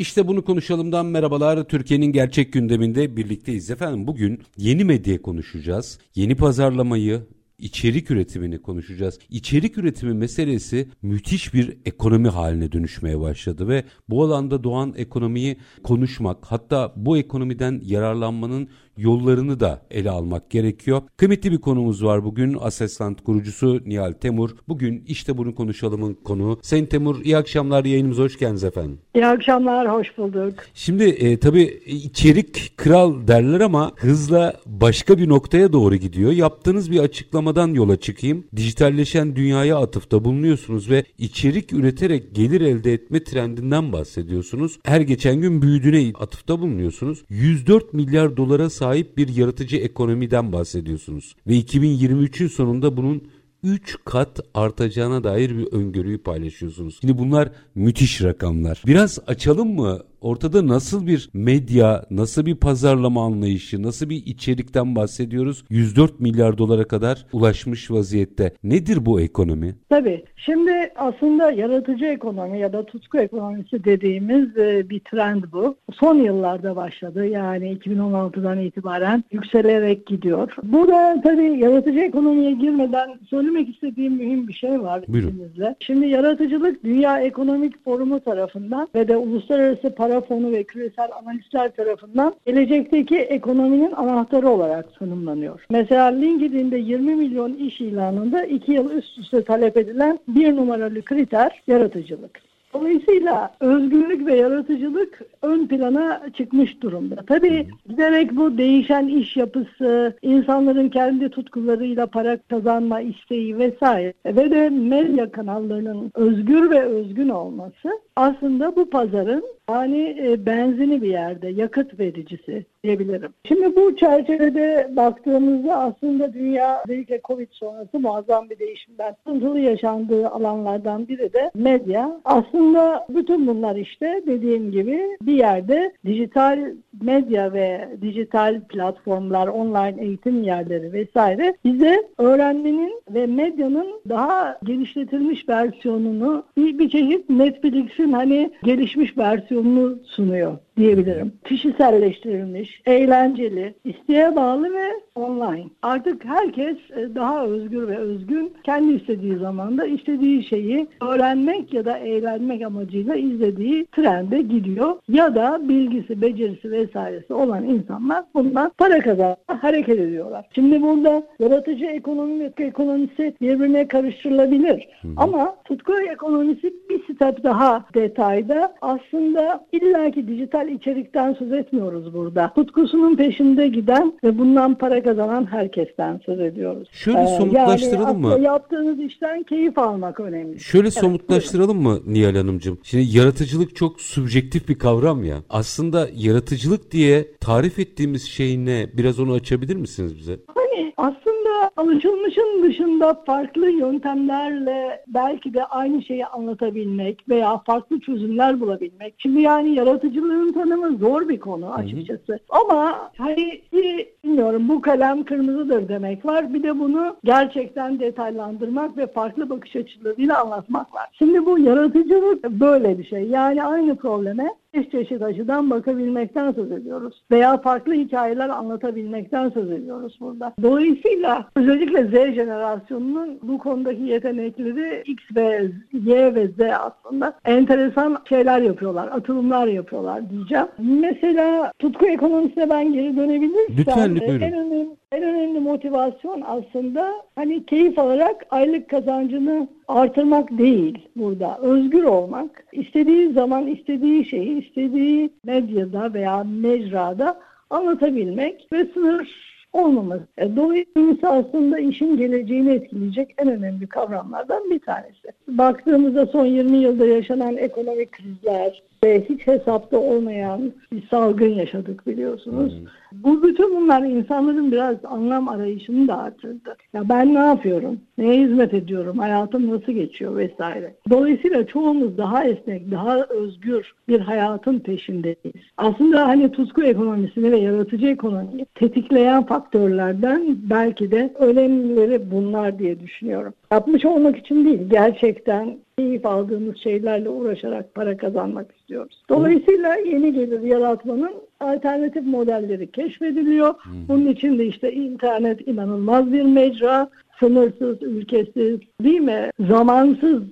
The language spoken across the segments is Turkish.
İşte bunu konuşalımdan merhabalar. Türkiye'nin gerçek gündeminde birlikteyiz efendim. Bugün yeni medya konuşacağız. Yeni pazarlamayı, içerik üretimini konuşacağız. İçerik üretimi meselesi müthiş bir ekonomi haline dönüşmeye başladı ve bu alanda doğan ekonomiyi konuşmak hatta bu ekonomiden yararlanmanın yollarını da ele almak gerekiyor. Kıymetli bir konumuz var bugün. Aseslant kurucusu Nihal Temur. Bugün işte bunu konuşalımın konu. Sayın Temur iyi akşamlar yayınımıza hoş geldiniz efendim. İyi akşamlar, hoş bulduk. Şimdi e, tabii içerik kral derler ama hızla başka bir noktaya doğru gidiyor. Yaptığınız bir açıklamadan yola çıkayım. Dijitalleşen dünyaya atıfta bulunuyorsunuz ve içerik üreterek gelir elde etme trendinden bahsediyorsunuz. Her geçen gün büyüdüğüne atıfta bulunuyorsunuz. 104 milyar dolara sahip bir yaratıcı ekonomiden bahsediyorsunuz. Ve 2023'ün sonunda bunun 3 kat artacağına dair bir öngörüyü paylaşıyorsunuz. Şimdi bunlar müthiş rakamlar. Biraz açalım mı ortada nasıl bir medya, nasıl bir pazarlama anlayışı, nasıl bir içerikten bahsediyoruz? 104 milyar dolara kadar ulaşmış vaziyette. Nedir bu ekonomi? Tabii. Şimdi aslında yaratıcı ekonomi ya da tutku ekonomisi dediğimiz e, bir trend bu. Son yıllarda başladı. Yani 2016'dan itibaren yükselerek gidiyor. Burada tabii yaratıcı ekonomiye girmeden söylemek istediğim mühim bir şey var. Buyurun. Şimdi yaratıcılık Dünya Ekonomik Forumu tarafından ve de Uluslararası Para Para Fonu ve küresel analistler tarafından gelecekteki ekonominin anahtarı olarak tanımlanıyor. Mesela LinkedIn'de 20 milyon iş ilanında 2 yıl üst üste talep edilen bir numaralı kriter yaratıcılık. Dolayısıyla özgürlük ve yaratıcılık ön plana çıkmış durumda. Tabii giderek bu değişen iş yapısı, insanların kendi tutkularıyla para kazanma isteği vesaire ve de medya kanallarının özgür ve özgün olması aslında bu pazarın yani e, benzini bir yerde, yakıt vericisi diyebilirim. Şimdi bu çerçevede baktığımızda aslında dünya özellikle Covid sonrası muazzam bir değişimden sıkıntılı yaşandığı alanlardan biri de medya. Aslında bütün bunlar işte dediğim gibi bir yerde dijital medya ve dijital platformlar, online eğitim yerleri vesaire bize öğrenmenin ve medyanın daha genişletilmiş versiyonunu bir, bir çeşit Netflix'in hani gelişmiş versiyonunu sunuyor diyebilirim. Kişiselleştirilmiş, eğlenceli, isteğe bağlı ve online. Artık herkes e, daha özgür ve özgün kendi istediği zamanda istediği şeyi öğrenmek ya da eğlenmek amacıyla izlediği trende gidiyor. Ya da bilgisi, becerisi vesairesi olan insanlar bundan para kazanmaya hareket ediyorlar. Şimdi burada yaratıcı ekonomi ve ekonomisi birbirine karıştırılabilir. Hı hı. Ama tutku ekonomisi bir step daha detayda. Aslında illaki dijital içerikten söz etmiyoruz burada. Tutkusunun peşinde giden ve bundan para kazanan herkesten söz ediyoruz. Şöyle ee, somutlaştıralım yani mı? Yaptığınız işten keyif almak önemli. Şöyle evet, somutlaştıralım buyurun. mı Nihal Hanımcığım? Şimdi yaratıcılık çok subjektif bir kavram ya. Aslında yaratıcılık diye tarif ettiğimiz şey ne? Biraz onu açabilir misiniz bize? Hani aslında alışılmışın dışında farklı yöntemlerle belki de aynı şeyi anlatabilmek veya farklı çözümler bulabilmek. Şimdi yani yaratıcılığın tanımı zor bir konu açıkçası. Hı hı. Ama hani bilmiyorum bu kalem kırmızıdır demek var. Bir de bunu gerçekten detaylandırmak ve farklı bakış açılarıyla anlatmak var. Şimdi bu yaratıcılık böyle bir şey. Yani aynı probleme beş çeşit açıdan bakabilmekten söz ediyoruz. Veya farklı hikayeler anlatabilmekten söz ediyoruz burada. Dolayısıyla özellikle Z jenerasyonunun bu konudaki yetenekleri X ve Y ve Z aslında enteresan şeyler yapıyorlar, atılımlar yapıyorlar diyeceğim. Mesela tutku ekonomisine ben geri dönebilirsem Lütfen, buyurun. en önemli en önemli motivasyon aslında hani keyif alarak aylık kazancını artırmak değil burada. Özgür olmak, istediği zaman istediği şeyi istediği medyada veya mecrada anlatabilmek ve sınır olmaması. E, dolayısıyla aslında işin geleceğini etkileyecek en önemli kavramlardan bir tanesi. Baktığımızda son 20 yılda yaşanan ekonomik krizler, ve hiç hesapta olmayan bir salgın yaşadık biliyorsunuz. Hmm. Bu bütün bunlar insanların biraz anlam arayışını da artırdı. Ya ben ne yapıyorum? Neye hizmet ediyorum? Hayatım nasıl geçiyor vesaire. Dolayısıyla çoğumuz daha esnek, daha özgür bir hayatın peşindeyiz. Aslında hani tutku ekonomisini ve yaratıcı ekonomiyi tetikleyen faktörlerden belki de önemlileri bunlar diye düşünüyorum. Yapmış olmak için değil, gerçekten keyif aldığımız şeylerle uğraşarak para kazanmak istiyoruz. Dolayısıyla yeni gelir yaratmanın alternatif modelleri keşfediliyor. Bunun için de işte internet inanılmaz bir mecra sınırsız, ülkesiz değil mi? Zamansız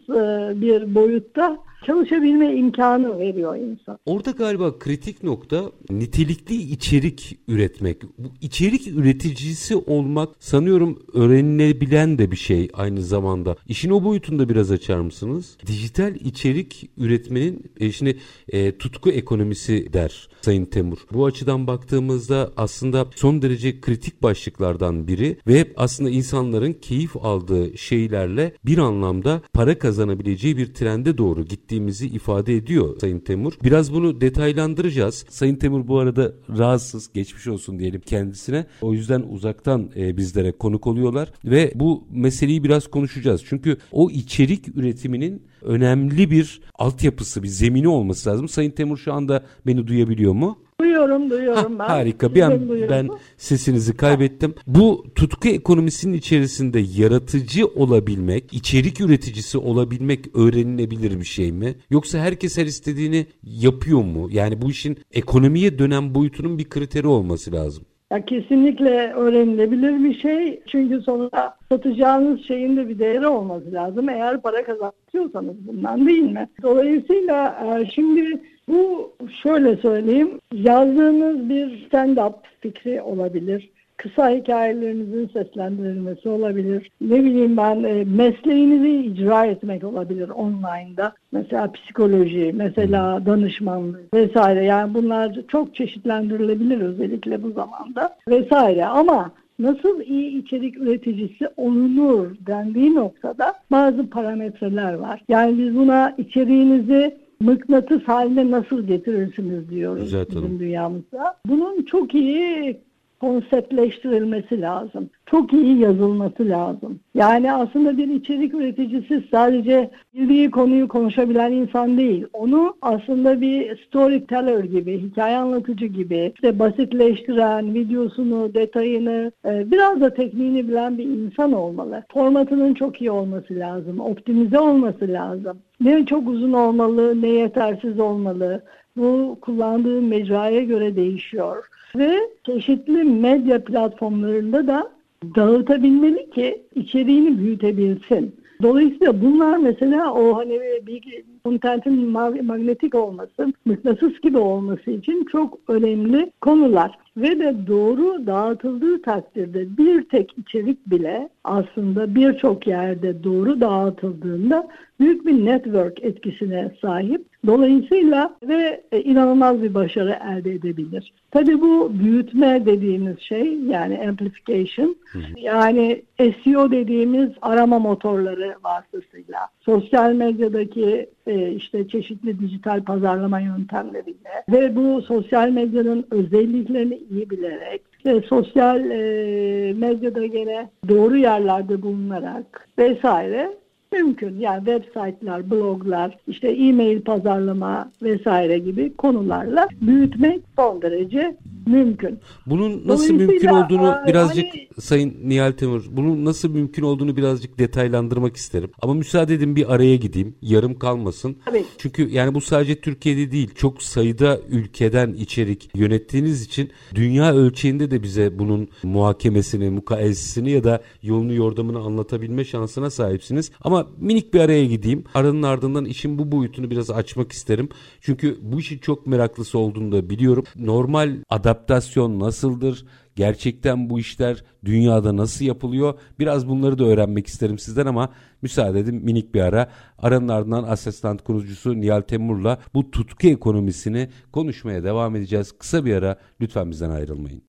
bir boyutta çalışabilme imkanı veriyor insan. Orada galiba kritik nokta nitelikli içerik üretmek. Bu içerik üreticisi olmak sanıyorum öğrenilebilen de bir şey aynı zamanda. İşin o boyutunda biraz açar mısınız? Dijital içerik üretmenin e, şimdi e, tutku ekonomisi der Sayın Temur. Bu açıdan baktığımızda aslında son derece kritik başlıklardan biri ve aslında insanların keyif aldığı şeylerle bir anlamda para kazanabileceği bir trende doğru gittiğimizi ifade ediyor Sayın Temur. Biraz bunu detaylandıracağız. Sayın Temur bu arada rahatsız, geçmiş olsun diyelim kendisine. O yüzden uzaktan e, bizlere konuk oluyorlar ve bu meseleyi biraz konuşacağız. Çünkü o içerik üretiminin önemli bir altyapısı, bir zemini olması lazım. Sayın Temur şu anda beni duyabiliyor mu? Duyuyorum, duyuyorum ben. Harika. Bir an ben sesinizi kaybettim. Bu tutku ekonomisinin içerisinde yaratıcı olabilmek, içerik üreticisi olabilmek öğrenilebilir bir şey mi? Yoksa herkes her istediğini yapıyor mu? Yani bu işin ekonomiye dönen boyutunun bir kriteri olması lazım. Ya kesinlikle öğrenilebilir bir şey. Çünkü sonunda satacağınız şeyin de bir değeri olması lazım. Eğer para kazanıyorsanız bundan değil mi? Dolayısıyla e, şimdi bu şöyle söyleyeyim. Yazdığınız bir stand-up fikri olabilir kısa hikayelerinizin seslendirilmesi olabilir. Ne bileyim ben e, mesleğinizi icra etmek olabilir online'da. Mesela psikoloji, mesela danışmanlık vesaire. Yani bunlar çok çeşitlendirilebilir özellikle bu zamanda vesaire. Ama nasıl iyi içerik üreticisi olunur dendiği noktada bazı parametreler var. Yani biz buna içeriğinizi mıknatıs haline nasıl getirirsiniz diyoruz Güzel, bizim dünyamızda. Bunun çok iyi konseptleştirilmesi lazım. Çok iyi yazılması lazım. Yani aslında bir içerik üreticisi sadece bildiği konuyu konuşabilen insan değil. Onu aslında bir storyteller gibi, hikaye anlatıcı gibi işte basitleştiren, videosunu, detayını, e, biraz da tekniğini bilen bir insan olmalı. Formatının çok iyi olması lazım, optimize olması lazım. Ne çok uzun olmalı, ne yetersiz olmalı. Bu kullandığı mecraya göre değişiyor ve çeşitli medya platformlarında da dağıtabilmeli ki içeriğini büyütebilsin. Dolayısıyla bunlar mesela o hani bir kontentin magnetik olması, mıknatıs gibi olması için çok önemli konular. Ve de doğru dağıtıldığı takdirde bir tek içerik bile aslında birçok yerde doğru dağıtıldığında büyük bir network etkisine sahip. Dolayısıyla ve e, inanılmaz bir başarı elde edebilir. Tabii bu büyütme dediğimiz şey yani amplification yani SEO dediğimiz arama motorları vasıtasıyla sosyal medyadaki e, işte çeşitli dijital pazarlama yöntemleriyle ve bu sosyal medyanın özelliklerini iyi bilerek ve sosyal e, medyada gene doğru yerlerde bulunarak vesaire mümkün. Yani website'lar, bloglar, işte e-mail pazarlama vesaire gibi konularla büyütmek son derece mümkün. Bunun nasıl mümkün olduğunu birazcık hani, Sayın Nihal Temur, bunun nasıl mümkün olduğunu birazcık detaylandırmak isterim. Ama müsaade edin bir araya gideyim. Yarım kalmasın. Tabii. Çünkü yani bu sadece Türkiye'de değil, çok sayıda ülkeden içerik yönettiğiniz için dünya ölçeğinde de bize bunun muhakemesini, mukayesesini ya da yolunu yordamını anlatabilme şansına sahipsiniz. Ama minik bir araya gideyim. Aranın ardından işin bu boyutunu biraz açmak isterim. Çünkü bu işin çok meraklısı olduğunu da biliyorum. Normal adapt adaptasyon nasıldır? Gerçekten bu işler dünyada nasıl yapılıyor? Biraz bunları da öğrenmek isterim sizden ama müsaade edin minik bir ara. Aranın ardından asistan kurucusu Nihal Temur'la bu tutku ekonomisini konuşmaya devam edeceğiz. Kısa bir ara lütfen bizden ayrılmayın.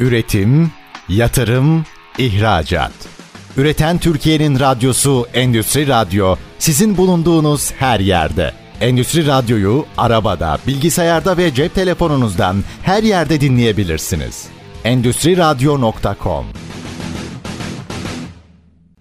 Üretim, yatırım, ihracat. Üreten Türkiye'nin radyosu Endüstri Radyo sizin bulunduğunuz her yerde. Endüstri Radyo'yu arabada, bilgisayarda ve cep telefonunuzdan her yerde dinleyebilirsiniz. Endüstri Radyo.com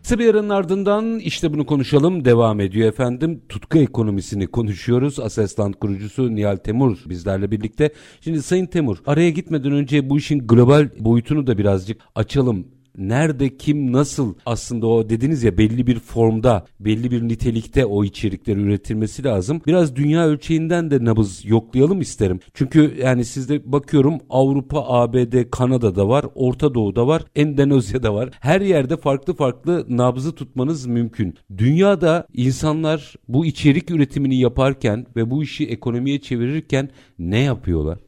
Kısa bir aranın ardından işte bunu konuşalım devam ediyor efendim. Tutku ekonomisini konuşuyoruz. Asesland kurucusu Nihal Temur bizlerle birlikte. Şimdi Sayın Temur araya gitmeden önce bu işin global boyutunu da birazcık açalım nerede kim nasıl aslında o dediniz ya belli bir formda belli bir nitelikte o içerikleri üretilmesi lazım. Biraz dünya ölçeğinden de nabız yoklayalım isterim. Çünkü yani sizde bakıyorum Avrupa, ABD, Kanada'da var, Orta Doğu'da var, Endonezya'da var. Her yerde farklı farklı nabzı tutmanız mümkün. Dünyada insanlar bu içerik üretimini yaparken ve bu işi ekonomiye çevirirken ne yapıyorlar?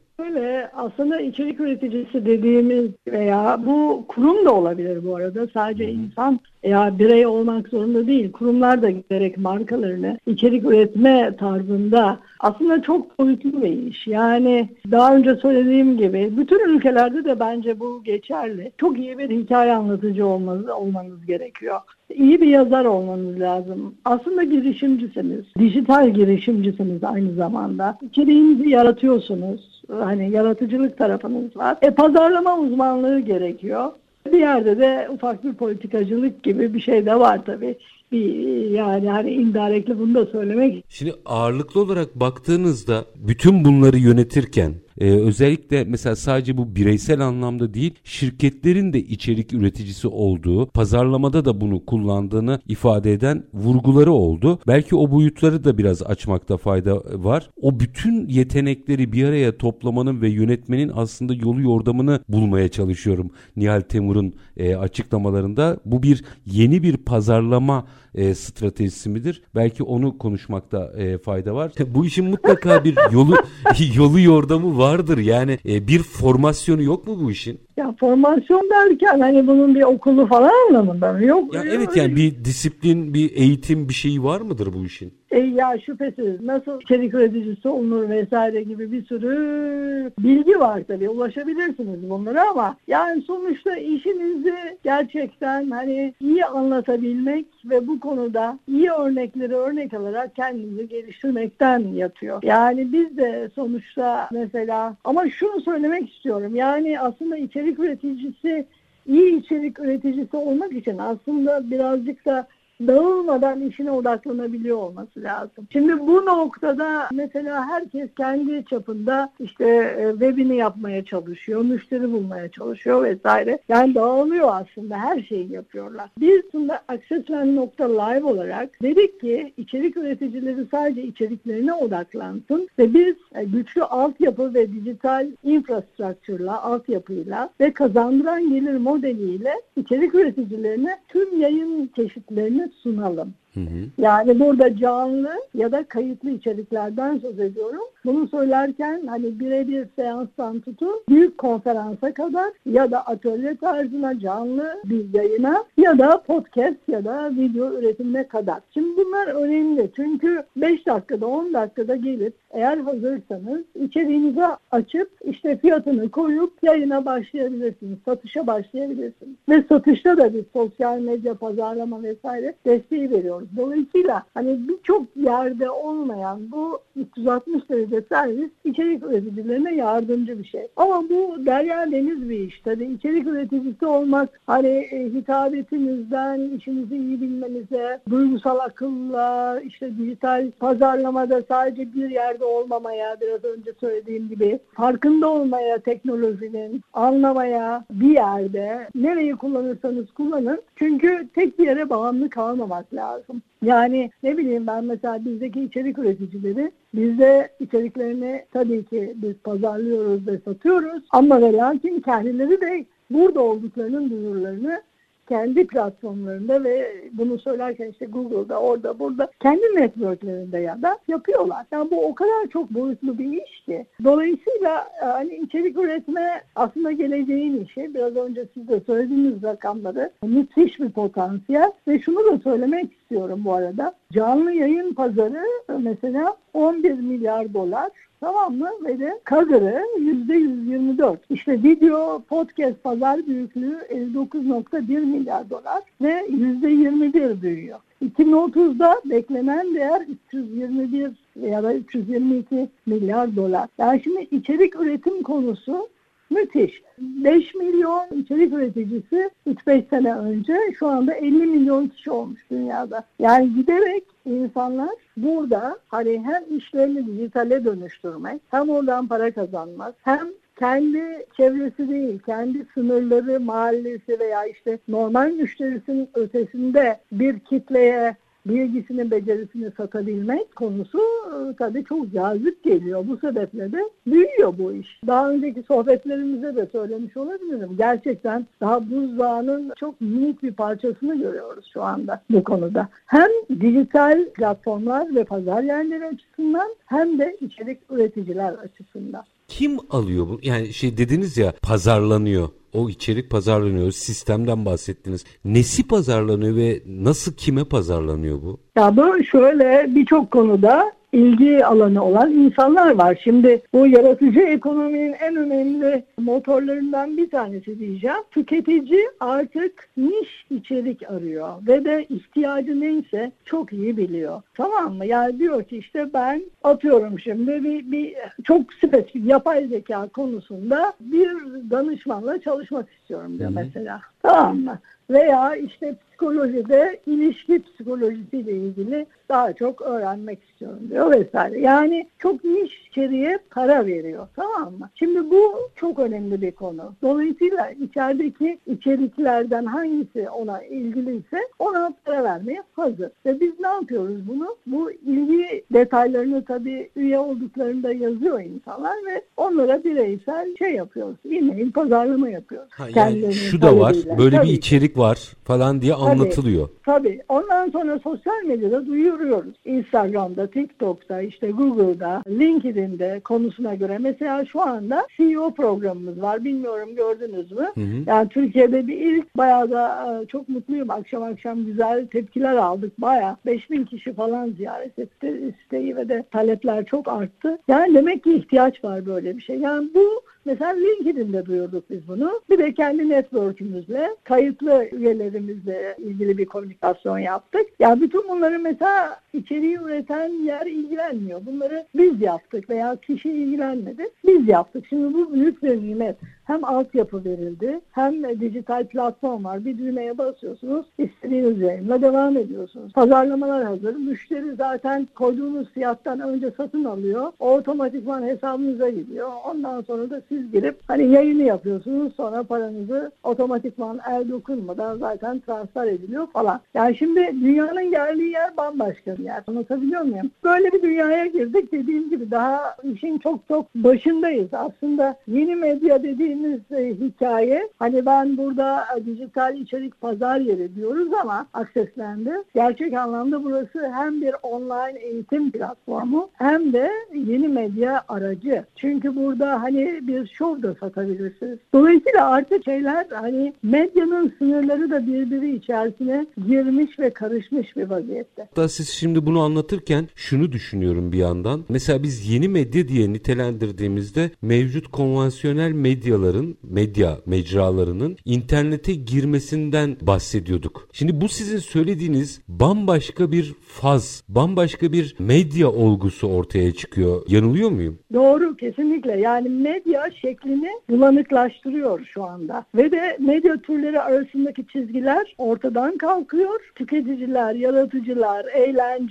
Aslında içerik üreticisi dediğimiz veya bu kurum da olabilir bu arada. Sadece insan veya birey olmak zorunda değil. Kurumlar da gerek markalarını içerik üretme tarzında aslında çok boyutlu bir iş. Yani daha önce söylediğim gibi bütün ülkelerde de bence bu geçerli. Çok iyi bir hikaye anlatıcı olmanız, olmanız gerekiyor. İyi bir yazar olmanız lazım. Aslında girişimcisiniz. Dijital girişimcisiniz aynı zamanda. İçeriğinizi yaratıyorsunuz. Hani yaratıcılık tarafınız var. E pazarlama uzmanlığı gerekiyor. Bir yerde de ufak bir politikacılık gibi bir şey de var tabii. Bir yani hani indirekli bunu da söylemek. Şimdi ağırlıklı olarak baktığınızda bütün bunları yönetirken ee, özellikle mesela sadece bu bireysel anlamda değil şirketlerin de içerik üreticisi olduğu pazarlamada da bunu kullandığını ifade eden vurguları oldu. Belki o boyutları da biraz açmakta fayda var. O bütün yetenekleri bir araya toplamanın ve yönetmenin aslında yolu yordamını bulmaya çalışıyorum. Nihal Temur'un e, açıklamalarında bu bir yeni bir pazarlama e, stratejisi midir? Belki onu konuşmakta e, fayda var. Bu işin mutlaka bir yolu yolu yordamı vardır. Yani e, bir formasyonu yok mu bu işin? Ya formasyon derken hani bunun bir okulu falan anlamında mı? Yok. Ya evet yani bir disiplin, bir eğitim bir şeyi var mıdır bu işin? E, ya şüphesiz nasıl içerik üreticisi olunur vesaire gibi bir sürü bilgi var tabii ulaşabilirsiniz bunlara ama yani sonuçta işinizi gerçekten hani iyi anlatabilmek ve bu konuda iyi örnekleri örnek alarak kendinizi geliştirmekten yatıyor. Yani biz de sonuçta mesela ama şunu söylemek istiyorum yani aslında içerik üreticisi iyi içerik üreticisi olmak için aslında birazcık da dağılmadan işine odaklanabiliyor olması lazım. Şimdi bu noktada mesela herkes kendi çapında işte e, webini yapmaya çalışıyor, müşteri bulmaya çalışıyor vesaire. Yani dağılıyor aslında her şeyi yapıyorlar. Biz aslında Accessland.live olarak dedik ki içerik üreticileri sadece içeriklerine odaklansın ve biz e, güçlü altyapı ve dijital infrastructure'la, altyapıyla ve kazandıran gelir modeliyle içerik üreticilerine tüm yayın çeşitlerini sunalım. Hı hı. Yani burada canlı ya da kayıtlı içeriklerden söz ediyorum. Bunu söylerken hani birebir seanstan tutun büyük konferansa kadar ya da atölye tarzına canlı bir yayına ya da podcast ya da video üretimine kadar. Şimdi bunlar önemli çünkü 5 dakikada 10 dakikada gelip eğer hazırsanız içeriğinizi açıp işte fiyatını koyup yayına başlayabilirsiniz. Satışa başlayabilirsiniz. Ve satışta da bir sosyal medya pazarlama vesaire desteği veriyoruz yapıyoruz. Dolayısıyla hani birçok yerde olmayan bu 360 derece servis içerik üreticilerine yardımcı bir şey. Ama bu derya deniz bir iş. Tabii içerik üreticisi olmak hani e, hitabetinizden, işinizi iyi bilmenize, duygusal akılla, işte dijital pazarlamada sadece bir yerde olmamaya, biraz önce söylediğim gibi farkında olmaya teknolojinin, anlamaya bir yerde nereyi kullanırsanız kullanın. Çünkü tek bir yere bağımlı kalmamak lazım lazım. Yani ne bileyim ben mesela bizdeki içerik üreticileri bizde içeriklerini tabii ki biz pazarlıyoruz ve satıyoruz ama ve lakin kendileri de burada olduklarının duyurularını kendi platformlarında ve bunu söylerken işte Google'da orada burada kendi networklerinde ya da yapıyorlar. Yani bu o kadar çok boyutlu bir iş ki. Dolayısıyla e, hani içerik üretme aslında geleceğin işi. Biraz önce siz de söylediğiniz rakamları müthiş bir potansiyel ve şunu da söylemek istiyorum bu arada. Canlı yayın pazarı mesela 11 milyar dolar Tamam mı? Ve de Kagır'ı %124. İşte video podcast pazar büyüklüğü 59.1 milyar dolar ve %21 büyüyor. 2030'da beklenen değer 321 ya da 322 milyar dolar. Yani şimdi içerik üretim konusu müthiş. 5 milyon içerik üreticisi 3-5 sene önce şu anda 50 milyon kişi olmuş dünyada. Yani giderek insanlar burada hani hem işlerini dijitale dönüştürmek hem oradan para kazanmak hem kendi çevresi değil, kendi sınırları, mahallesi veya işte normal müşterisinin ötesinde bir kitleye bilgisini, becerisini satabilmek konusu e, tabii çok cazip geliyor. Bu sebeple de büyüyor bu iş. Daha önceki sohbetlerimizde de söylemiş olabilirim. Gerçekten daha buzdağının çok minik bir parçasını görüyoruz şu anda bu konuda. Hem dijital platformlar ve pazar yerleri açısından hem de içerik üreticiler açısından. Kim alıyor bu? Yani şey dediniz ya pazarlanıyor. O içerik pazarlanıyor. Sistemden bahsettiniz. Nesi pazarlanıyor ve nasıl kime pazarlanıyor bu? Ya bu şöyle birçok konuda ilgi alanı olan insanlar var. Şimdi bu yaratıcı ekonominin en önemli motorlarından bir tanesi diyeceğim. Tüketici artık niş içerik arıyor ve de ihtiyacı neyse çok iyi biliyor. Tamam mı? Yani diyor ki işte ben atıyorum şimdi bir, bir çok spesifik yapay zeka konusunda bir danışmanla which one? İstiyorum diyor Hı-hı. mesela. Tamam mı? Veya işte psikolojide ilişki psikolojisiyle ilgili daha çok öğrenmek istiyorum diyor vesaire. Yani çok niş içeriye para veriyor tamam mı? Şimdi bu çok önemli bir konu. Dolayısıyla içerideki içeriklerden hangisi ona ilgiliyse ona para vermeye hazır. Ve biz ne yapıyoruz bunu? Bu ilgi detaylarını tabii üye olduklarında yazıyor insanlar ve onlara bireysel şey yapıyoruz. E-mail pazarlama yapıyoruz. Ha, yani şu da var. Böyle tabii bir içerik var falan diye anlatılıyor. Tabii. Ondan sonra sosyal medyada duyuruyoruz. Instagram'da, TikTok'ta, işte Google'da, LinkedIn'de konusuna göre. Mesela şu anda CEO programımız var. Bilmiyorum gördünüz mü? Hı hı. Yani Türkiye'de bir ilk bayağı da e, çok mutluyum. Akşam akşam güzel tepkiler aldık. Bayağı 5000 kişi falan ziyaret etti siteyi ve de talepler çok arttı. Yani demek ki ihtiyaç var böyle bir şey. Yani bu Mesela LinkedIn'de duyurduk biz bunu. Bir de kendi network'ümüzle, kayıtlı üyelerimizle ilgili bir komünikasyon yaptık. Yani bütün bunları mesela içeriği üreten yer ilgilenmiyor. Bunları biz yaptık veya kişi ilgilenmedi. Biz yaptık. Şimdi bu büyük bir nimet. Hem altyapı verildi hem dijital platform var. Bir düğmeye basıyorsunuz. istediğiniz yayınla devam ediyorsunuz. Pazarlamalar hazır. Müşteri zaten koyduğunuz fiyattan önce satın alıyor. O otomatikman hesabınıza gidiyor. Ondan sonra da siz girip hani yayını yapıyorsunuz. Sonra paranızı otomatikman el dokunmadan zaten transfer ediliyor falan. Yani şimdi dünyanın geldiği yer bambaşka bir yer. Anlatabiliyor muyum? Böyle bir dünyaya girdik dediğim gibi daha işin çok çok başındayız. Aslında yeni medya dediğimiz e, hikaye hani ben burada e, dijital içerik pazar yeri diyoruz ama Access'lendi. Gerçek anlamda burası hem bir online eğitim platformu hem de yeni medya aracı. Çünkü burada hani bir show da satabilirsiniz. Dolayısıyla artık şeyler hani medyanın sınırları da birbiri içerisine girmiş ve karışmış bir vaziyette. Hatta siz şimdi bunu anlatırken şunu düşünüyorum bir yandan. Mesela biz yeni medya diye nitelendirdiğimizde mevcut konvansiyonel medyaların, medya mecralarının internete girmesinden bahsediyorduk. Şimdi bu sizin söylediğiniz bambaşka bir faz, bambaşka bir medya olgusu ortaya çıkıyor. Yanılıyor muyum? Doğru kesinlikle. Yani medya şeklini bulanıklaştırıyor şu anda. Ve de medya türleri arasındaki çizgiler ortadan kalkıyor. Tüketiciler, yaratıcılar, eğlence,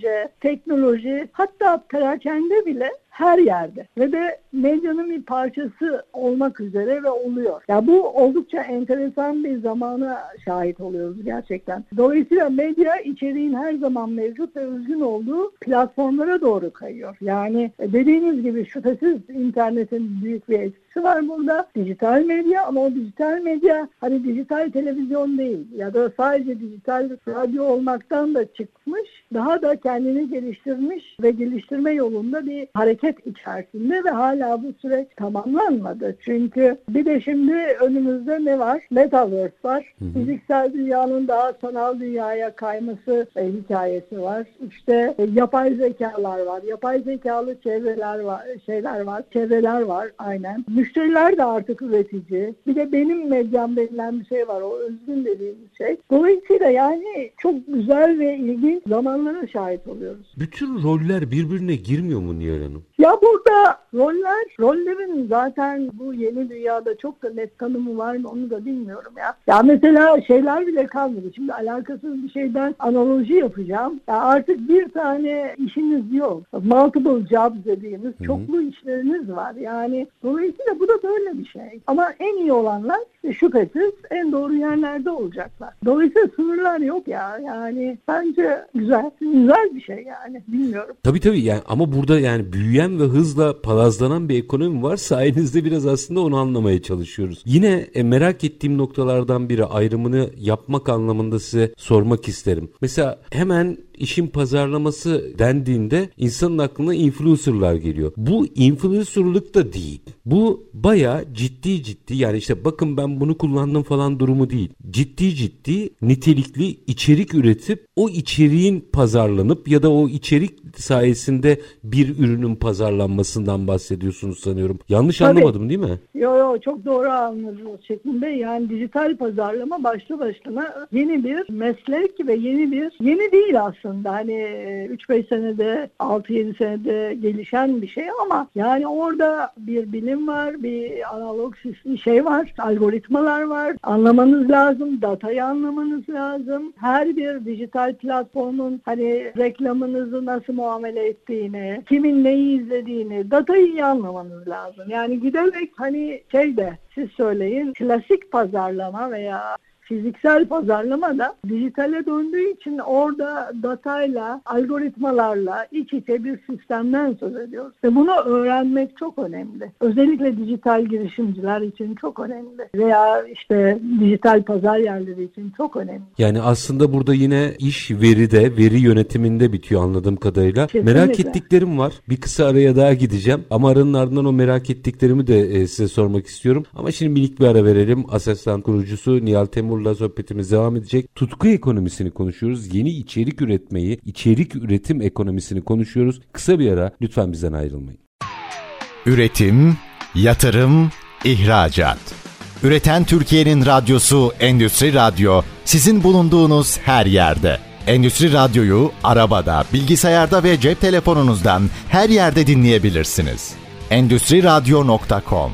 teknoloji hatta perakende bile her yerde ve de medyanın bir parçası olmak üzere ve oluyor. Ya bu oldukça enteresan bir zamana şahit oluyoruz gerçekten. Dolayısıyla medya içeriğin her zaman mevcut ve özgün olduğu platformlara doğru kayıyor. Yani dediğiniz gibi şüphesiz internetin büyük bir etkisi ikisi var burada. Dijital medya ama o dijital medya hani dijital televizyon değil ya da sadece dijital radyo olmaktan da çıkmış. Daha da kendini geliştirmiş ve geliştirme yolunda bir hareket içerisinde ve hala bu süreç tamamlanmadı. Çünkü bir de şimdi önümüzde ne var? Metaverse var. Hı hı. Fiziksel dünyanın daha sanal dünyaya kayması e, hikayesi var. İşte e, yapay zekalar var. Yapay zekalı çevreler var, şeyler var. Çevreler var aynen. Müşteriler de artık üretici. Bir de benim medyam denilen bir şey var. O özgün dediğimiz şey. Dolayısıyla yani çok güzel ve ilginç zamanlara şahit oluyoruz. Bütün roller birbirine girmiyor mu Nihal Hanım? Ya burada roller, rollerin zaten bu yeni dünyada çok da net tanımı var mı onu da bilmiyorum ya. Ya mesela şeyler bile kalmadı. Şimdi alakasız bir şeyden analoji yapacağım. Ya artık bir tane işiniz yok. Multiple jobs dediğimiz Hı-hı. çoklu işleriniz var. Yani dolayısıyla bu da böyle bir şey. Ama en iyi olanlar şüphesiz en doğru yerlerde olacaklar. Dolayısıyla sınırlar yok ya. Yani bence güzel, güzel bir şey yani. Bilmiyorum. Tabii tabii yani ama burada yani büyüyen ve hızla palazlanan bir ekonomi var. Sayenizde biraz aslında onu anlamaya çalışıyoruz. Yine e, merak ettiğim noktalardan biri ayrımını yapmak anlamında size sormak isterim. Mesela hemen işin pazarlaması dendiğinde insanın aklına influencerlar geliyor. Bu influencerlık da değil. Bu baya ciddi ciddi yani işte bakın ben bunu kullandım falan durumu değil. Ciddi ciddi nitelikli içerik üretip o içeriğin pazarlanıp ya da o içerik sayesinde bir ürünün pazarlanmasından bahsediyorsunuz sanıyorum. Yanlış Tabii. anlamadım değil mi? Yok yok çok doğru anladınız şeklinde. Yani dijital pazarlama başlı başına yeni bir meslek ve yeni bir yeni değil aslında. Hani 3-5 e, senede 6-7 senede gelişen bir şey ama yani orada bir bilim var, bir analog şey var, algoritmalar var. Anlamanız lazım, datayı anlamanız lazım. Her bir dijital platformun hani reklamınızı nasıl muamele ettiğini, kimin neyi izlediğini, datayı iyi anlamanız lazım. Yani giderek hani şeyde siz söyleyin klasik pazarlama veya fiziksel pazarlama da dijitale döndüğü için orada datayla, algoritmalarla iç içe bir sistemden söz ediyoruz. Ve bunu öğrenmek çok önemli. Özellikle dijital girişimciler için çok önemli. Veya işte dijital pazar yerleri için çok önemli. Yani aslında burada yine iş veride, veri yönetiminde bitiyor anladığım kadarıyla. Kesinlikle. Merak ettiklerim var. Bir kısa araya daha gideceğim. Ama aranın ardından o merak ettiklerimi de e, size sormak istiyorum. Ama şimdi minik bir ara verelim. Aselsan kurucusu Nihal Temur Uğur'la sohbetimiz devam edecek. Tutku ekonomisini konuşuyoruz. Yeni içerik üretmeyi, içerik üretim ekonomisini konuşuyoruz. Kısa bir ara lütfen bizden ayrılmayın. Üretim, yatırım, ihracat. Üreten Türkiye'nin radyosu Endüstri Radyo sizin bulunduğunuz her yerde. Endüstri Radyo'yu arabada, bilgisayarda ve cep telefonunuzdan her yerde dinleyebilirsiniz. Endüstri Radyo.com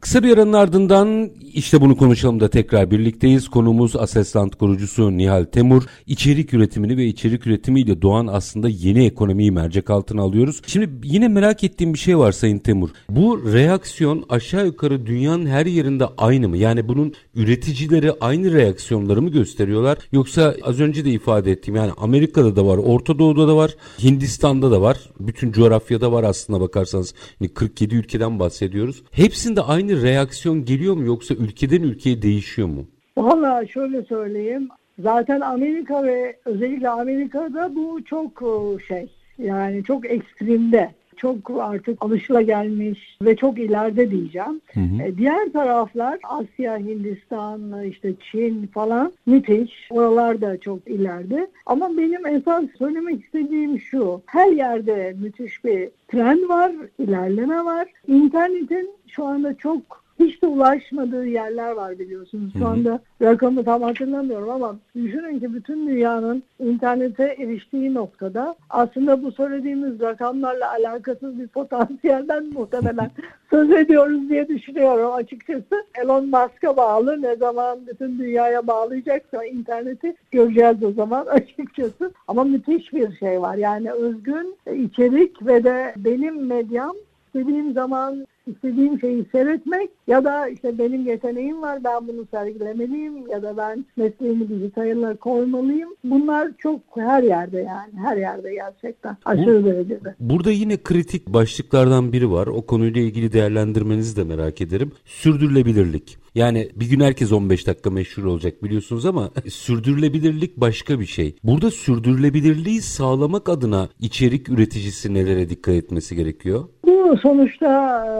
Kısa bir aranın ardından işte bunu konuşalım da tekrar birlikteyiz. Konumuz Aseslant kurucusu Nihal Temur. İçerik üretimini ve içerik üretimiyle doğan aslında yeni ekonomiyi mercek altına alıyoruz. Şimdi yine merak ettiğim bir şey var Sayın Temur. Bu reaksiyon aşağı yukarı dünyanın her yerinde aynı mı? Yani bunun üreticileri aynı reaksiyonları mı gösteriyorlar? Yoksa az önce de ifade ettiğim yani Amerika'da da var, Orta Doğu'da da var, Hindistan'da da var. Bütün coğrafyada var aslında bakarsanız. Yani 47 ülkeden bahsediyoruz. Hepsinde aynı reaksiyon geliyor mu yoksa ülkeden ülkeye değişiyor mu? Valla şöyle söyleyeyim. Zaten Amerika ve özellikle Amerika'da bu çok e, şey yani çok ekstremde çok artık alışılagelmiş ve çok ileride diyeceğim. Hı hı. E, diğer taraflar Asya, Hindistan, işte Çin falan müthiş. Oralar da çok ileride. Ama benim esas söylemek istediğim şu. Her yerde müthiş bir trend var, ilerleme var. İnternetin şu anda çok hiç de ulaşmadığı yerler var biliyorsunuz. Şu anda rakamı tam hatırlamıyorum ama düşünün ki bütün dünyanın internete eriştiği noktada aslında bu söylediğimiz rakamlarla alakasız bir potansiyelden muhtemelen söz ediyoruz diye düşünüyorum açıkçası. Elon Musk'a bağlı ne zaman bütün dünyaya bağlayacaksa interneti göreceğiz o zaman açıkçası. Ama müthiş bir şey var. Yani özgün içerik ve de benim medyam istediğim zaman istediğim şeyi seyretmek ya da işte benim yeteneğim var ben bunu sergilemeliyim ya da ben mesleğimi dijitale koymalıyım. Bunlar çok her yerde yani her yerde gerçekten aşırı derecede. Burada yine kritik başlıklardan biri var. O konuyla ilgili değerlendirmenizi de merak ederim. Sürdürülebilirlik. Yani bir gün herkes 15 dakika meşhur olacak biliyorsunuz ama sürdürülebilirlik başka bir şey. Burada sürdürülebilirliği sağlamak adına içerik üreticisi nelere dikkat etmesi gerekiyor? Bu sonuçta e,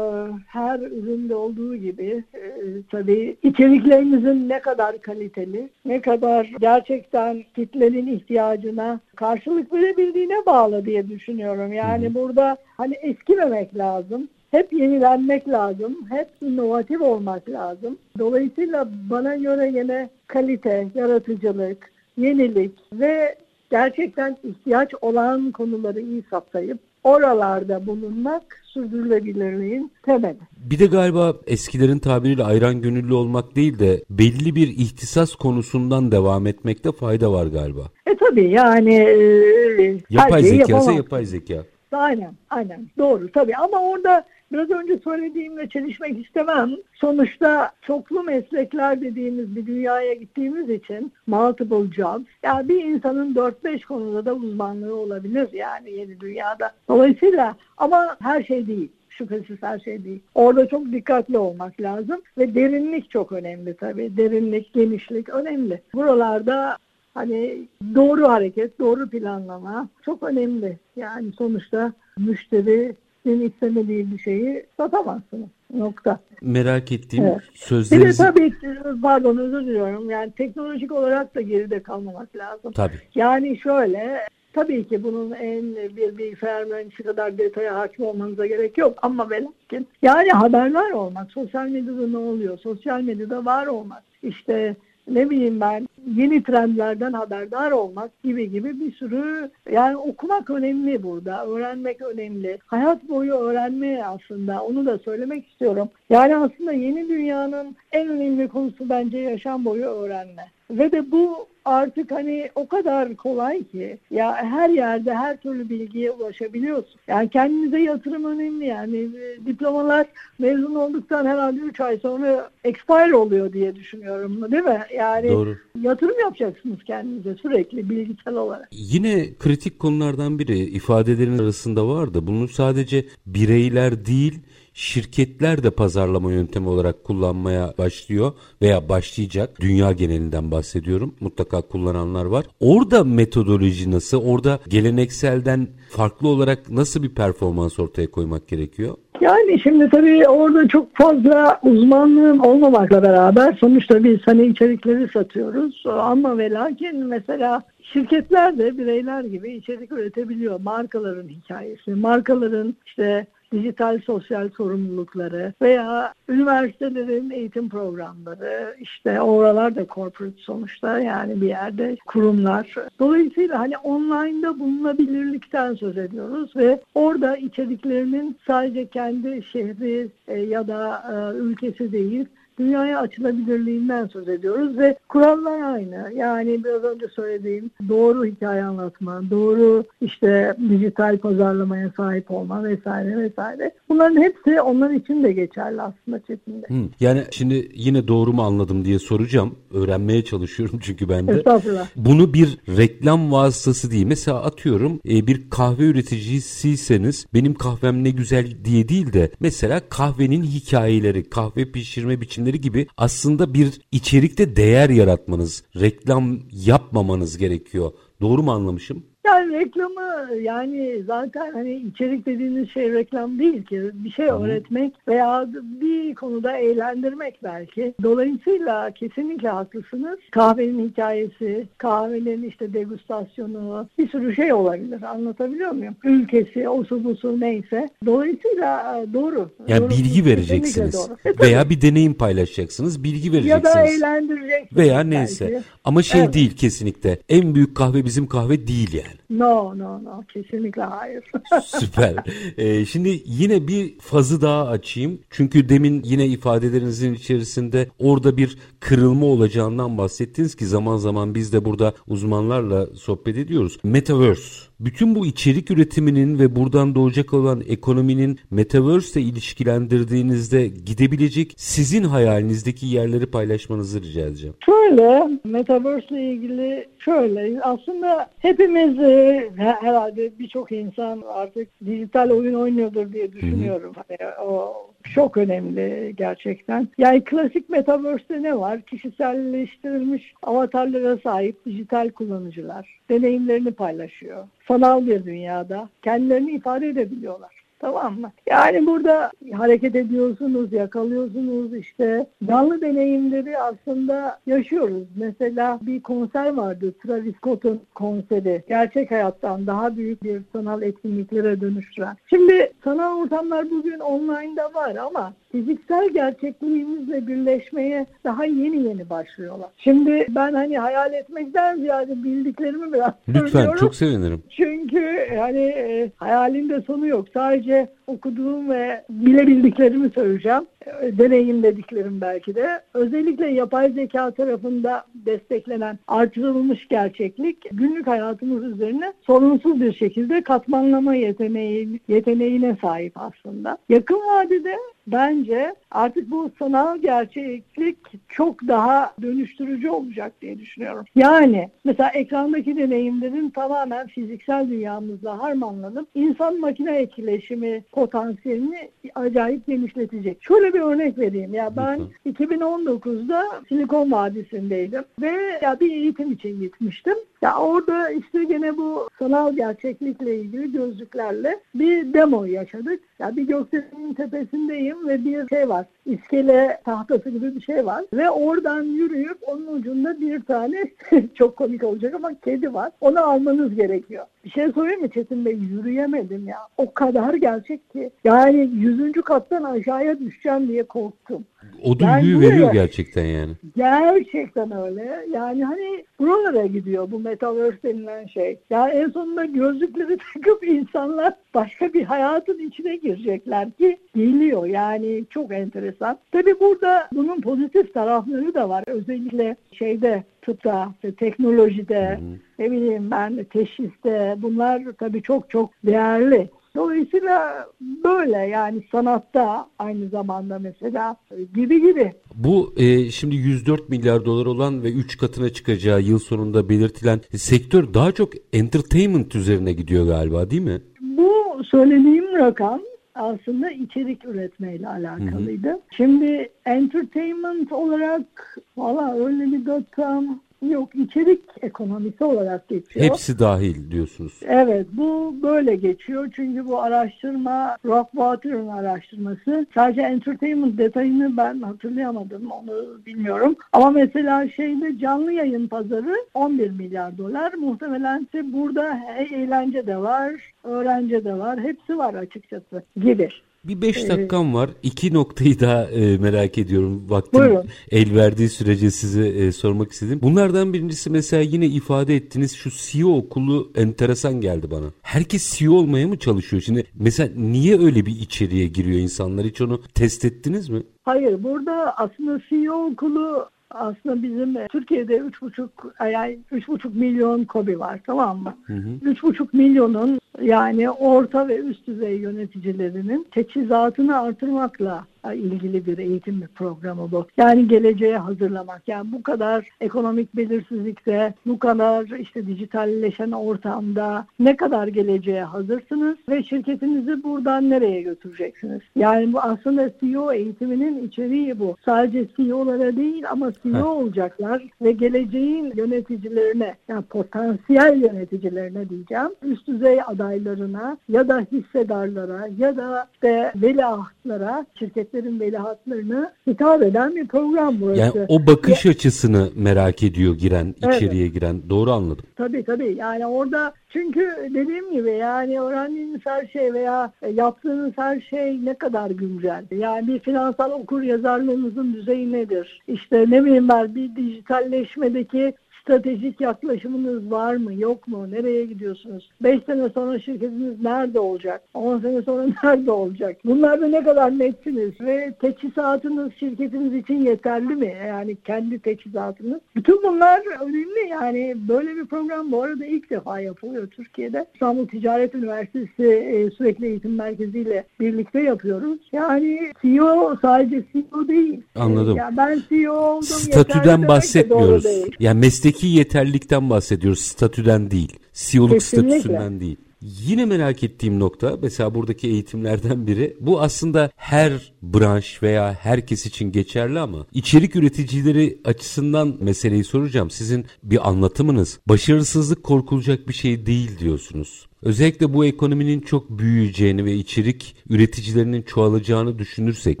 her üründe olduğu gibi e, tabii içeriklerinizin ne kadar kaliteli, ne kadar gerçekten kitlenin ihtiyacına karşılık verebildiğine bağlı diye düşünüyorum. Yani burada hani eskimemek lazım hep yenilenmek lazım, hep inovatif olmak lazım. Dolayısıyla bana göre yine kalite, yaratıcılık, yenilik ve gerçekten ihtiyaç olan konuları iyi saptayıp oralarda bulunmak sürdürülebilirliğin temeli. Bir de galiba eskilerin tabiriyle ayran gönüllü olmak değil de belli bir ihtisas konusundan devam etmekte fayda var galiba. E tabii yani e, yapay zeka ise yapay zeka. Aynen, aynen. Doğru tabii ama orada biraz önce söylediğimle çelişmek istemem. Sonuçta çoklu meslekler dediğimiz bir dünyaya gittiğimiz için multiple jobs. Yani bir insanın 4-5 konuda da uzmanlığı olabilir yani yeni dünyada. Dolayısıyla ama her şey değil şüphesiz her şey değil. Orada çok dikkatli olmak lazım ve derinlik çok önemli tabii. Derinlik, genişlik önemli. Buralarda hani doğru hareket, doğru planlama çok önemli. Yani sonuçta müşteri senin istemediğin bir şeyi satamazsınız. Nokta. Merak ettiğim evet. sözlerinizi... Bir de tabii pardon özür diliyorum. Yani teknolojik olarak da geride kalmamak lazım. Tabii. Yani şöyle Tabii ki bunun en bir bilgisayar mühendisi kadar detaya hakim olmanıza gerek yok ama ve lakin yani haberler olmak, sosyal medyada ne oluyor, sosyal medyada var olmak, işte ne bileyim ben yeni trendlerden haberdar olmak gibi gibi bir sürü yani okumak önemli burada. Öğrenmek önemli. Hayat boyu öğrenme aslında onu da söylemek istiyorum. Yani aslında yeni dünyanın en önemli konusu bence yaşam boyu öğrenme. Ve de bu artık hani o kadar kolay ki ya her yerde her türlü bilgiye ulaşabiliyorsun. Yani kendinize yatırım önemli yani diplomalar mezun olduktan herhalde 3 ay sonra expire oluyor diye düşünüyorum değil mi? Yani Doğru. yatırım yapacaksınız kendinize sürekli bilgisel olarak. Yine kritik konulardan biri ifadelerin arasında vardı. Bunu sadece bireyler değil şirketler de pazarlama yöntemi olarak kullanmaya başlıyor veya başlayacak. Dünya genelinden bahsediyorum. Mutlaka kullananlar var. Orada metodoloji nasıl? Orada gelenekselden farklı olarak nasıl bir performans ortaya koymak gerekiyor? Yani şimdi tabii orada çok fazla uzmanlığım olmamakla beraber sonuçta biz hani içerikleri satıyoruz ama ve lakin mesela şirketler de bireyler gibi içerik üretebiliyor. Markaların hikayesi, markaların işte dijital sosyal sorumlulukları veya üniversitelerin eğitim programları işte oralar da corporate sonuçta yani bir yerde kurumlar. Dolayısıyla hani online'da bulunabilirlikten söz ediyoruz ve orada içeriklerinin sadece kendi şehri e, ya da e, ülkesi değil dünyaya açılabilirliğinden söz ediyoruz ve kurallar aynı. Yani biraz önce söylediğim doğru hikaye anlatma, doğru işte dijital pazarlamaya sahip olma vesaire vesaire. Bunların hepsi onlar için de geçerli aslında Çetin'de. Hmm. Yani şimdi yine doğru mu anladım diye soracağım. Öğrenmeye çalışıyorum çünkü ben de. Estağfurullah. Bunu bir reklam vasıtası değil. Mesela atıyorum e, bir kahve üreticisiyseniz benim kahvem ne güzel diye değil de mesela kahvenin hikayeleri, kahve pişirme biçimleri resimleri gibi aslında bir içerikte değer yaratmanız, reklam yapmamanız gerekiyor. Doğru mu anlamışım? Yani reklamı yani zaten hani içerik dediğiniz şey reklam değil ki. Bir şey öğretmek veya bir konuda eğlendirmek belki. Dolayısıyla kesinlikle haklısınız. Kahvenin hikayesi, kahvenin işte degustasyonu bir sürü şey olabilir. Anlatabiliyor muyum? Ülkesi, osu busu neyse. Dolayısıyla e, doğru. Yani doğru. bilgi vereceksiniz. Doğru. E, veya bir deneyim paylaşacaksınız. Bilgi vereceksiniz. Ya da eğlendireceksiniz. Veya neyse. Belki. Ama şey evet. değil kesinlikle. En büyük kahve bizim kahve değil yani. No, no, no. Kesinlikle hayır. Süper. Ee, şimdi yine bir fazı daha açayım. Çünkü demin yine ifadelerinizin içerisinde orada bir kırılma olacağından bahsettiniz ki zaman zaman biz de burada uzmanlarla sohbet ediyoruz. Metaverse. Bütün bu içerik üretiminin ve buradan doğacak olan ekonominin Metaverse ile ilişkilendirdiğinizde gidebilecek sizin hayalinizdeki yerleri paylaşmanızı rica edeceğim. Şöyle, Metaverse ile ilgili şöyle aslında hepimiz e, herhalde birçok insan artık dijital oyun oynuyordur diye düşünüyorum. Hani o çok önemli gerçekten. Yani klasik Metaverse'de ne var? Kişiselleştirilmiş avatarlara sahip dijital kullanıcılar deneyimlerini paylaşıyor. Sanal bir dünyada kendilerini ifade edebiliyorlar. Tamam mı? Yani burada hareket ediyorsunuz, yakalıyorsunuz işte canlı deneyimleri aslında yaşıyoruz. Mesela bir konser vardı Travis Scott'un konseri. Gerçek hayattan daha büyük bir sanal etkinliklere dönüştüren. Şimdi sanal ortamlar bugün online'da var ama fiziksel gerçekliğimizle birleşmeye daha yeni yeni başlıyorlar. Şimdi ben hani hayal etmekten ziyade bildiklerimi biraz Lütfen söylüyorum. çok sevinirim. Çünkü hani e, hayalin de sonu yok. Sadece okuduğum ve bilebildiklerimi söyleyeceğim. E, deneyimlediklerim belki de. Özellikle yapay zeka tarafında desteklenen artırılmış gerçeklik günlük hayatımız üzerine sorunsuz bir şekilde katmanlama yeteneği, yeteneğine sahip aslında. Yakın vadede bence artık bu sanal gerçeklik çok daha dönüştürücü olacak diye düşünüyorum. Yani mesela ekrandaki deneyimlerin tamamen fiziksel dünyamızla harmanlanıp insan makine etkileşimi potansiyelini acayip genişletecek. Şöyle bir örnek vereyim. Ya ben 2019'da Silikon Vadisi'ndeydim ve ya bir eğitim için gitmiştim. Ya orada işte gene bu sanal gerçeklikle ilgili gözlüklerle bir demo yaşadık. Ya bir gökdelenin tepesindeyim ve bir şey var. İskele tahtası gibi bir şey var. Ve oradan yürüyüp onun ucunda bir tane çok komik olacak ama kedi var. Onu almanız gerekiyor. Bir şey söyleyeyim mi Çetin Bey? Yürüyemedim ya. O kadar gerçek ki. Yani yüzüncü kattan aşağıya düşeceğim diye korktum. O duyguyu yani veriyor gerçekten yani. Gerçekten öyle. Yani hani buralara gidiyor bu metaverse denilen şey. Yani en sonunda gözlükleri takıp insanlar başka bir hayatın içine girecekler ki geliyor. Yani çok enteresan. Tabii burada bunun pozitif tarafları da var. Özellikle şeyde tıpta, teknolojide, hmm. ne bileyim ben teşhiste bunlar tabii çok çok değerli. Dolayısıyla böyle yani sanatta aynı zamanda mesela gibi gibi. Bu e, şimdi 104 milyar dolar olan ve 3 katına çıkacağı yıl sonunda belirtilen sektör daha çok entertainment üzerine gidiyor galiba değil mi? Bu söylediğim rakam aslında içerik üretmeyle alakalıydı. Hı hı. Şimdi entertainment olarak valla öyle bir rakam Yok içerik ekonomisi olarak geçiyor. Hepsi dahil diyorsunuz. Evet bu böyle geçiyor. Çünkü bu araştırma Rockwater'ın araştırması. Sadece entertainment detayını ben hatırlayamadım. Onu bilmiyorum. Ama mesela şeyde canlı yayın pazarı 11 milyar dolar. Muhtemelen burada eğlence de var, öğrence de var. Hepsi var açıkçası gibi. Bir beş dakikam var. İki noktayı daha e, merak ediyorum. Vaktim Buyurun. el verdiği sürece size e, sormak istedim. Bunlardan birincisi mesela yine ifade ettiniz şu CEO okulu enteresan geldi bana. Herkes CEO olmaya mı çalışıyor? Şimdi mesela niye öyle bir içeriğe giriyor insanlar? Hiç onu test ettiniz mi? Hayır burada aslında CEO okulu aslında bizim e, Türkiye'de 3,5 yani 3,5 milyon kobi var tamam mı? 3,5 milyonun yani orta ve üst düzey yöneticilerinin teçhizatını artırmakla ilgili bir eğitim programı bu. Yani geleceğe hazırlamak. Yani bu kadar ekonomik belirsizlikte, bu kadar işte dijitalleşen ortamda ne kadar geleceğe hazırsınız ve şirketinizi buradan nereye götüreceksiniz? Yani bu aslında CEO eğitiminin içeriği bu. Sadece CEO'lara değil ama CEO olacaklar ve geleceğin yöneticilerine yani potansiyel yöneticilerine diyeceğim üst düzey adaylarına ya da hissedarlara ya da işte veliahtlara şirket şirketlerin veliahtlarına hitap eden bir program burası. Yani o bakış ya, açısını merak ediyor giren, evet. içeriye giren. Doğru anladım. Tabii tabii. Yani orada çünkü dediğim gibi yani öğrendiğiniz her şey veya yaptığınız her şey ne kadar güncel. Yani bir finansal okur yazarlığınızın düzeyi nedir? İşte ne bileyim ben bir dijitalleşmedeki stratejik yaklaşımınız var mı yok mu? Nereye gidiyorsunuz? 5 sene sonra şirketiniz nerede olacak? 10 sene sonra nerede olacak? Bunlarda ne kadar netsiniz? Ve teçhizatınız şirketiniz için yeterli mi? Yani kendi teçhizatınız. Bütün bunlar önemli. Yani böyle bir program bu arada ilk defa yapılıyor Türkiye'de. İstanbul Ticaret Üniversitesi e, sürekli eğitim merkezi ile birlikte yapıyoruz. Yani CEO sadece CEO değil. Anladım. Ya ben CEO oldum. Statüden bahsetmiyoruz. Yani mesleki yeterlilikten bahsediyoruz. Statüden değil. CEO'luk Kesinlikle. statüsünden değil. Yine merak ettiğim nokta mesela buradaki eğitimlerden biri bu aslında her branş veya herkes için geçerli ama içerik üreticileri açısından meseleyi soracağım. Sizin bir anlatımınız başarısızlık korkulacak bir şey değil diyorsunuz. Özellikle bu ekonominin çok büyüyeceğini ve içerik üreticilerinin çoğalacağını düşünürsek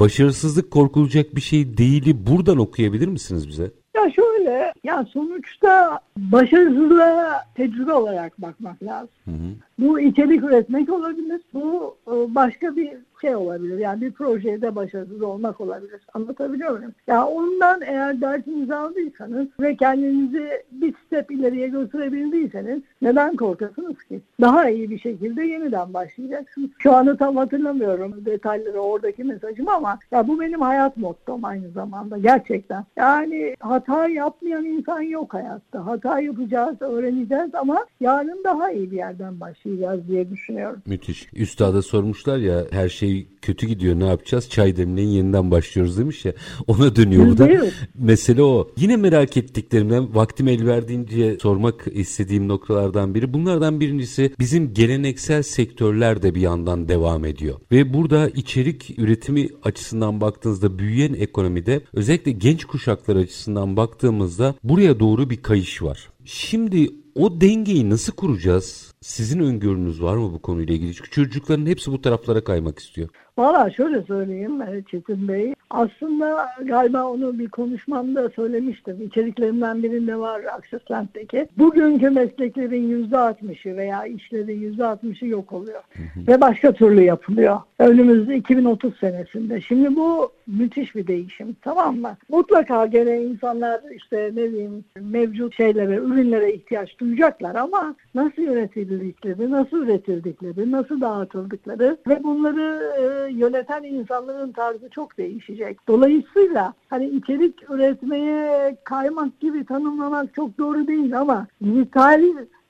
başarısızlık korkulacak bir şey değili buradan okuyabilir misiniz bize? Şöyle, ya sonuçta başarısızlığa tecrübe olarak bakmak lazım. Hı hı. Bu içerik üretmek olabilir, bu e, başka bir şey olabilir. Yani bir projede başarısız olmak olabilir. Anlatabiliyor muyum? Ya ondan eğer dersinizi aldıysanız ve kendinizi bir step ileriye götürebildiyseniz neden korkasınız ki? Daha iyi bir şekilde yeniden başlayacaksınız. Şu anda tam hatırlamıyorum detayları oradaki mesajım ama ya bu benim hayat mottom aynı zamanda gerçekten. Yani hata yapmayan insan yok hayatta. Hata yapacağız, öğreneceğiz ama yarın daha iyi bir yerden başlayacağız diye düşünüyorum. Müthiş. Üstada sormuşlar ya her şey kötü gidiyor ne yapacağız? Çay demleyin yeniden başlıyoruz demiş ya. Ona dönüyor bu da. Mesele o. Yine merak ettiklerimden vaktim el verdiğince sormak istediğim noktalardan biri. Bunlardan birincisi bizim geleneksel sektörler de bir yandan devam ediyor. Ve burada içerik üretimi açısından baktığınızda büyüyen ekonomide özellikle genç kuşaklar açısından baktığımızda buraya doğru bir kayış var. Şimdi o dengeyi nasıl kuracağız? Sizin öngörünüz var mı bu konuyla ilgili? Çünkü çocukların hepsi bu taraflara kaymak istiyor. Valla şöyle söyleyeyim e, Çetin Bey. Aslında galiba onu bir konuşmamda söylemiştim. İçeriklerimden birinde var Access Land'deki. Bugünkü mesleklerin yüzde altmışı veya işlerin yüzde altmışı yok oluyor. Ve başka türlü yapılıyor. Önümüzde 2030 senesinde. Şimdi bu müthiş bir değişim. Tamam mı? Mutlaka gene insanlar işte ne diyeyim mevcut şeylere, ürünlere ihtiyaç duyacaklar ama nasıl yönetildikleri, nasıl üretildikleri, nasıl dağıtıldıkları ve bunları e, yöneten insanların tarzı çok değişecek. Dolayısıyla hani içerik üretmeye kaymak gibi tanımlamak çok doğru değil ama dijital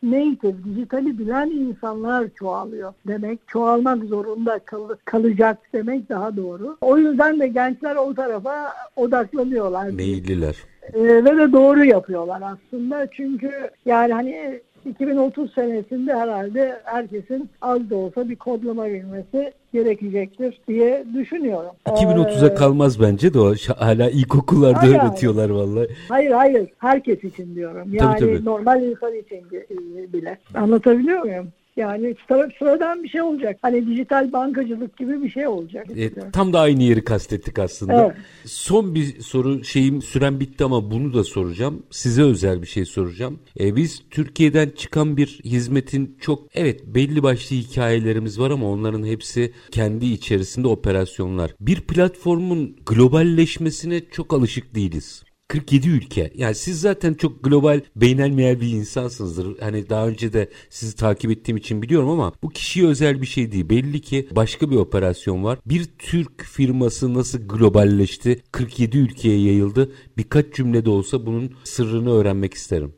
native, dijitali bilen insanlar çoğalıyor demek. Çoğalmak zorunda kal- kalacak demek daha doğru. O yüzden de gençler o tarafa odaklanıyorlar. Meyilliler. Ee, ve de doğru yapıyorlar aslında. Çünkü yani hani 2030 senesinde herhalde herkesin az da olsa bir kodlama bilmesi gerekecektir diye düşünüyorum. 2030'a Ee, kalmaz bence de o hala ilkokullarda Hayır. öğretiyorlar vallahi. Hayır hayır herkes için diyorum. Tabii, Yani tabii. normal insan için e, bile. Anlatabiliyor muyum? Yani sıra- sıradan bir şey olacak. Hani dijital bankacılık gibi bir şey olacak. E, tam da aynı yeri kastettik aslında. Evet. Son bir soru şeyim süren bitti ama bunu da soracağım. Size özel bir şey soracağım. E, biz Türkiye'den çıkan bir hizmetin çok evet belli başlı hikayelerimiz var ama onların hepsi kendi içerisinde operasyonlar. Bir platformun globalleşmesine çok alışık değiliz. 47 ülke. Yani siz zaten çok global beynelmeyen bir insansınızdır. Hani daha önce de sizi takip ettiğim için biliyorum ama bu kişiye özel bir şey değil. Belli ki başka bir operasyon var. Bir Türk firması nasıl globalleşti? 47 ülkeye yayıldı. Birkaç cümlede olsa bunun sırrını öğrenmek isterim.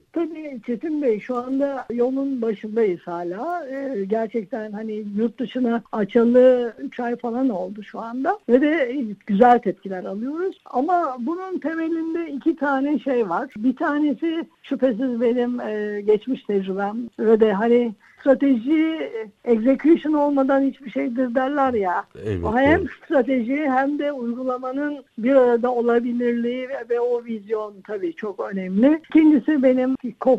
Çetin Bey şu anda yolun başındayız hala. Ee, gerçekten hani yurt dışına açalı 3 ay falan oldu şu anda. Ve de güzel tepkiler alıyoruz. Ama bunun temelinde iki tane şey var. Bir tanesi şüphesiz benim e, geçmiş tecrübem ve de hani strateji execution olmadan hiçbir şeydir derler ya. Evet, O hem doğru. strateji hem de uygulamanın bir arada olabilirliği ve, ve o vizyon tabii çok önemli. İkincisi benim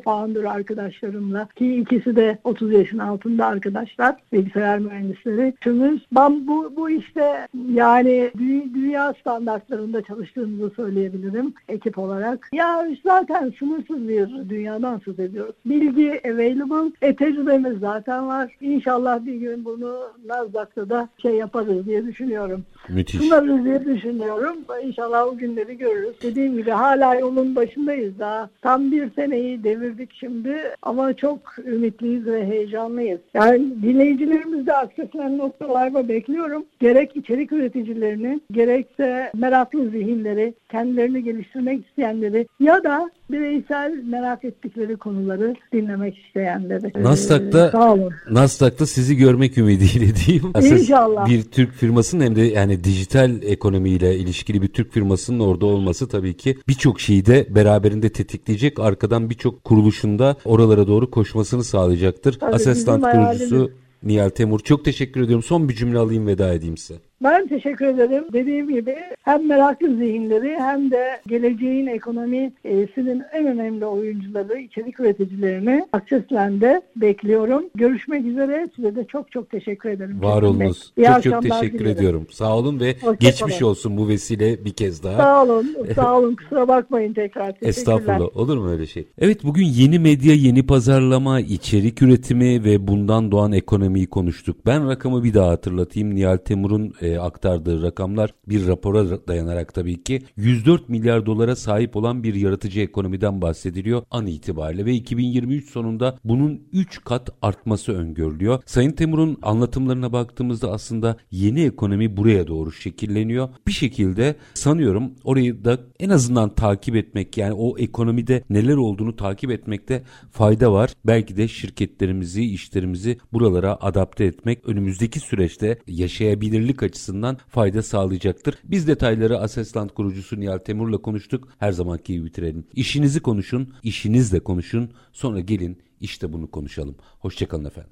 co-founder arkadaşlarımla ki ikisi de 30 yaşın altında arkadaşlar bilgisayar mühendisleri. Üçümüz ben bu, bu işte yani dü- dünya standartlarında çalıştığımızı söyleyebilirim ekip olarak. Ya zaten sınırsız bir dünyadan söz ediyoruz. Bilgi available, e, tecrübe projelerimiz zaten var. İnşallah bir gün bunu Nasdaq'ta da şey yaparız diye düşünüyorum. Müthiş. Sunarız diye düşünüyorum. İnşallah o günleri görürüz. Dediğim gibi hala yolun başındayız daha. Tam bir seneyi devirdik şimdi ama çok ümitliyiz ve heyecanlıyız. Yani dinleyicilerimiz de aksesilen noktalarda bekliyorum. Gerek içerik üreticilerini, gerekse meraklı zihinleri, kendilerini geliştirmek isteyenleri ya da bireysel merak ettikleri konuları dinlemek isteyenleri. Nasdaq'ta Ee, sağ olun. Nasdaq'ta sizi görmek ümidiyle diyeyim. İnşallah. Bir Türk firmasının hem de yani dijital ekonomiyle ilişkili bir Türk firmasının orada olması tabii ki birçok şeyi de beraberinde tetikleyecek. Arkadan birçok kuruluşunda oralara doğru koşmasını sağlayacaktır. Tabii, Asestant kurucusu hayalimiz. Nihal Temur çok teşekkür ediyorum. Son bir cümle alayım veda edeyim size. Ben teşekkür ederim. Dediğim gibi hem meraklı zihinleri hem de geleceğin ekonomisinin en önemli oyuncuları, içerik üreticilerini Accessland'de bekliyorum. Görüşmek üzere. Size de çok çok teşekkür ederim. Var olunuz. Çok çok teşekkür dilerim. ediyorum. Sağ olun ve Hoşça geçmiş kalın. olsun bu vesile bir kez daha. Sağ olun. Sağ olun. Kusura bakmayın tekrar. Teşekkürler. Estağfurullah. Olur mu öyle şey? Evet bugün yeni medya, yeni pazarlama, içerik üretimi ve bundan doğan ekonomiyi konuştuk. Ben rakamı bir daha hatırlatayım. Nihal Temur'un e, aktardığı rakamlar bir rapora dayanarak tabii ki 104 milyar dolara sahip olan bir yaratıcı ekonomiden bahsediliyor an itibariyle ve 2023 sonunda bunun 3 kat artması öngörülüyor. Sayın Temur'un anlatımlarına baktığımızda aslında yeni ekonomi buraya doğru şekilleniyor. Bir şekilde sanıyorum orayı da en azından takip etmek yani o ekonomide neler olduğunu takip etmekte fayda var. Belki de şirketlerimizi, işlerimizi buralara adapte etmek önümüzdeki süreçte yaşayabilirlik açısından fayda sağlayacaktır. Biz detayları Asesland kurucusu Nihal Temur'la konuştuk. Her zamanki gibi bitirelim. İşinizi konuşun, işinizle konuşun. Sonra gelin işte bunu konuşalım. Hoşçakalın efendim.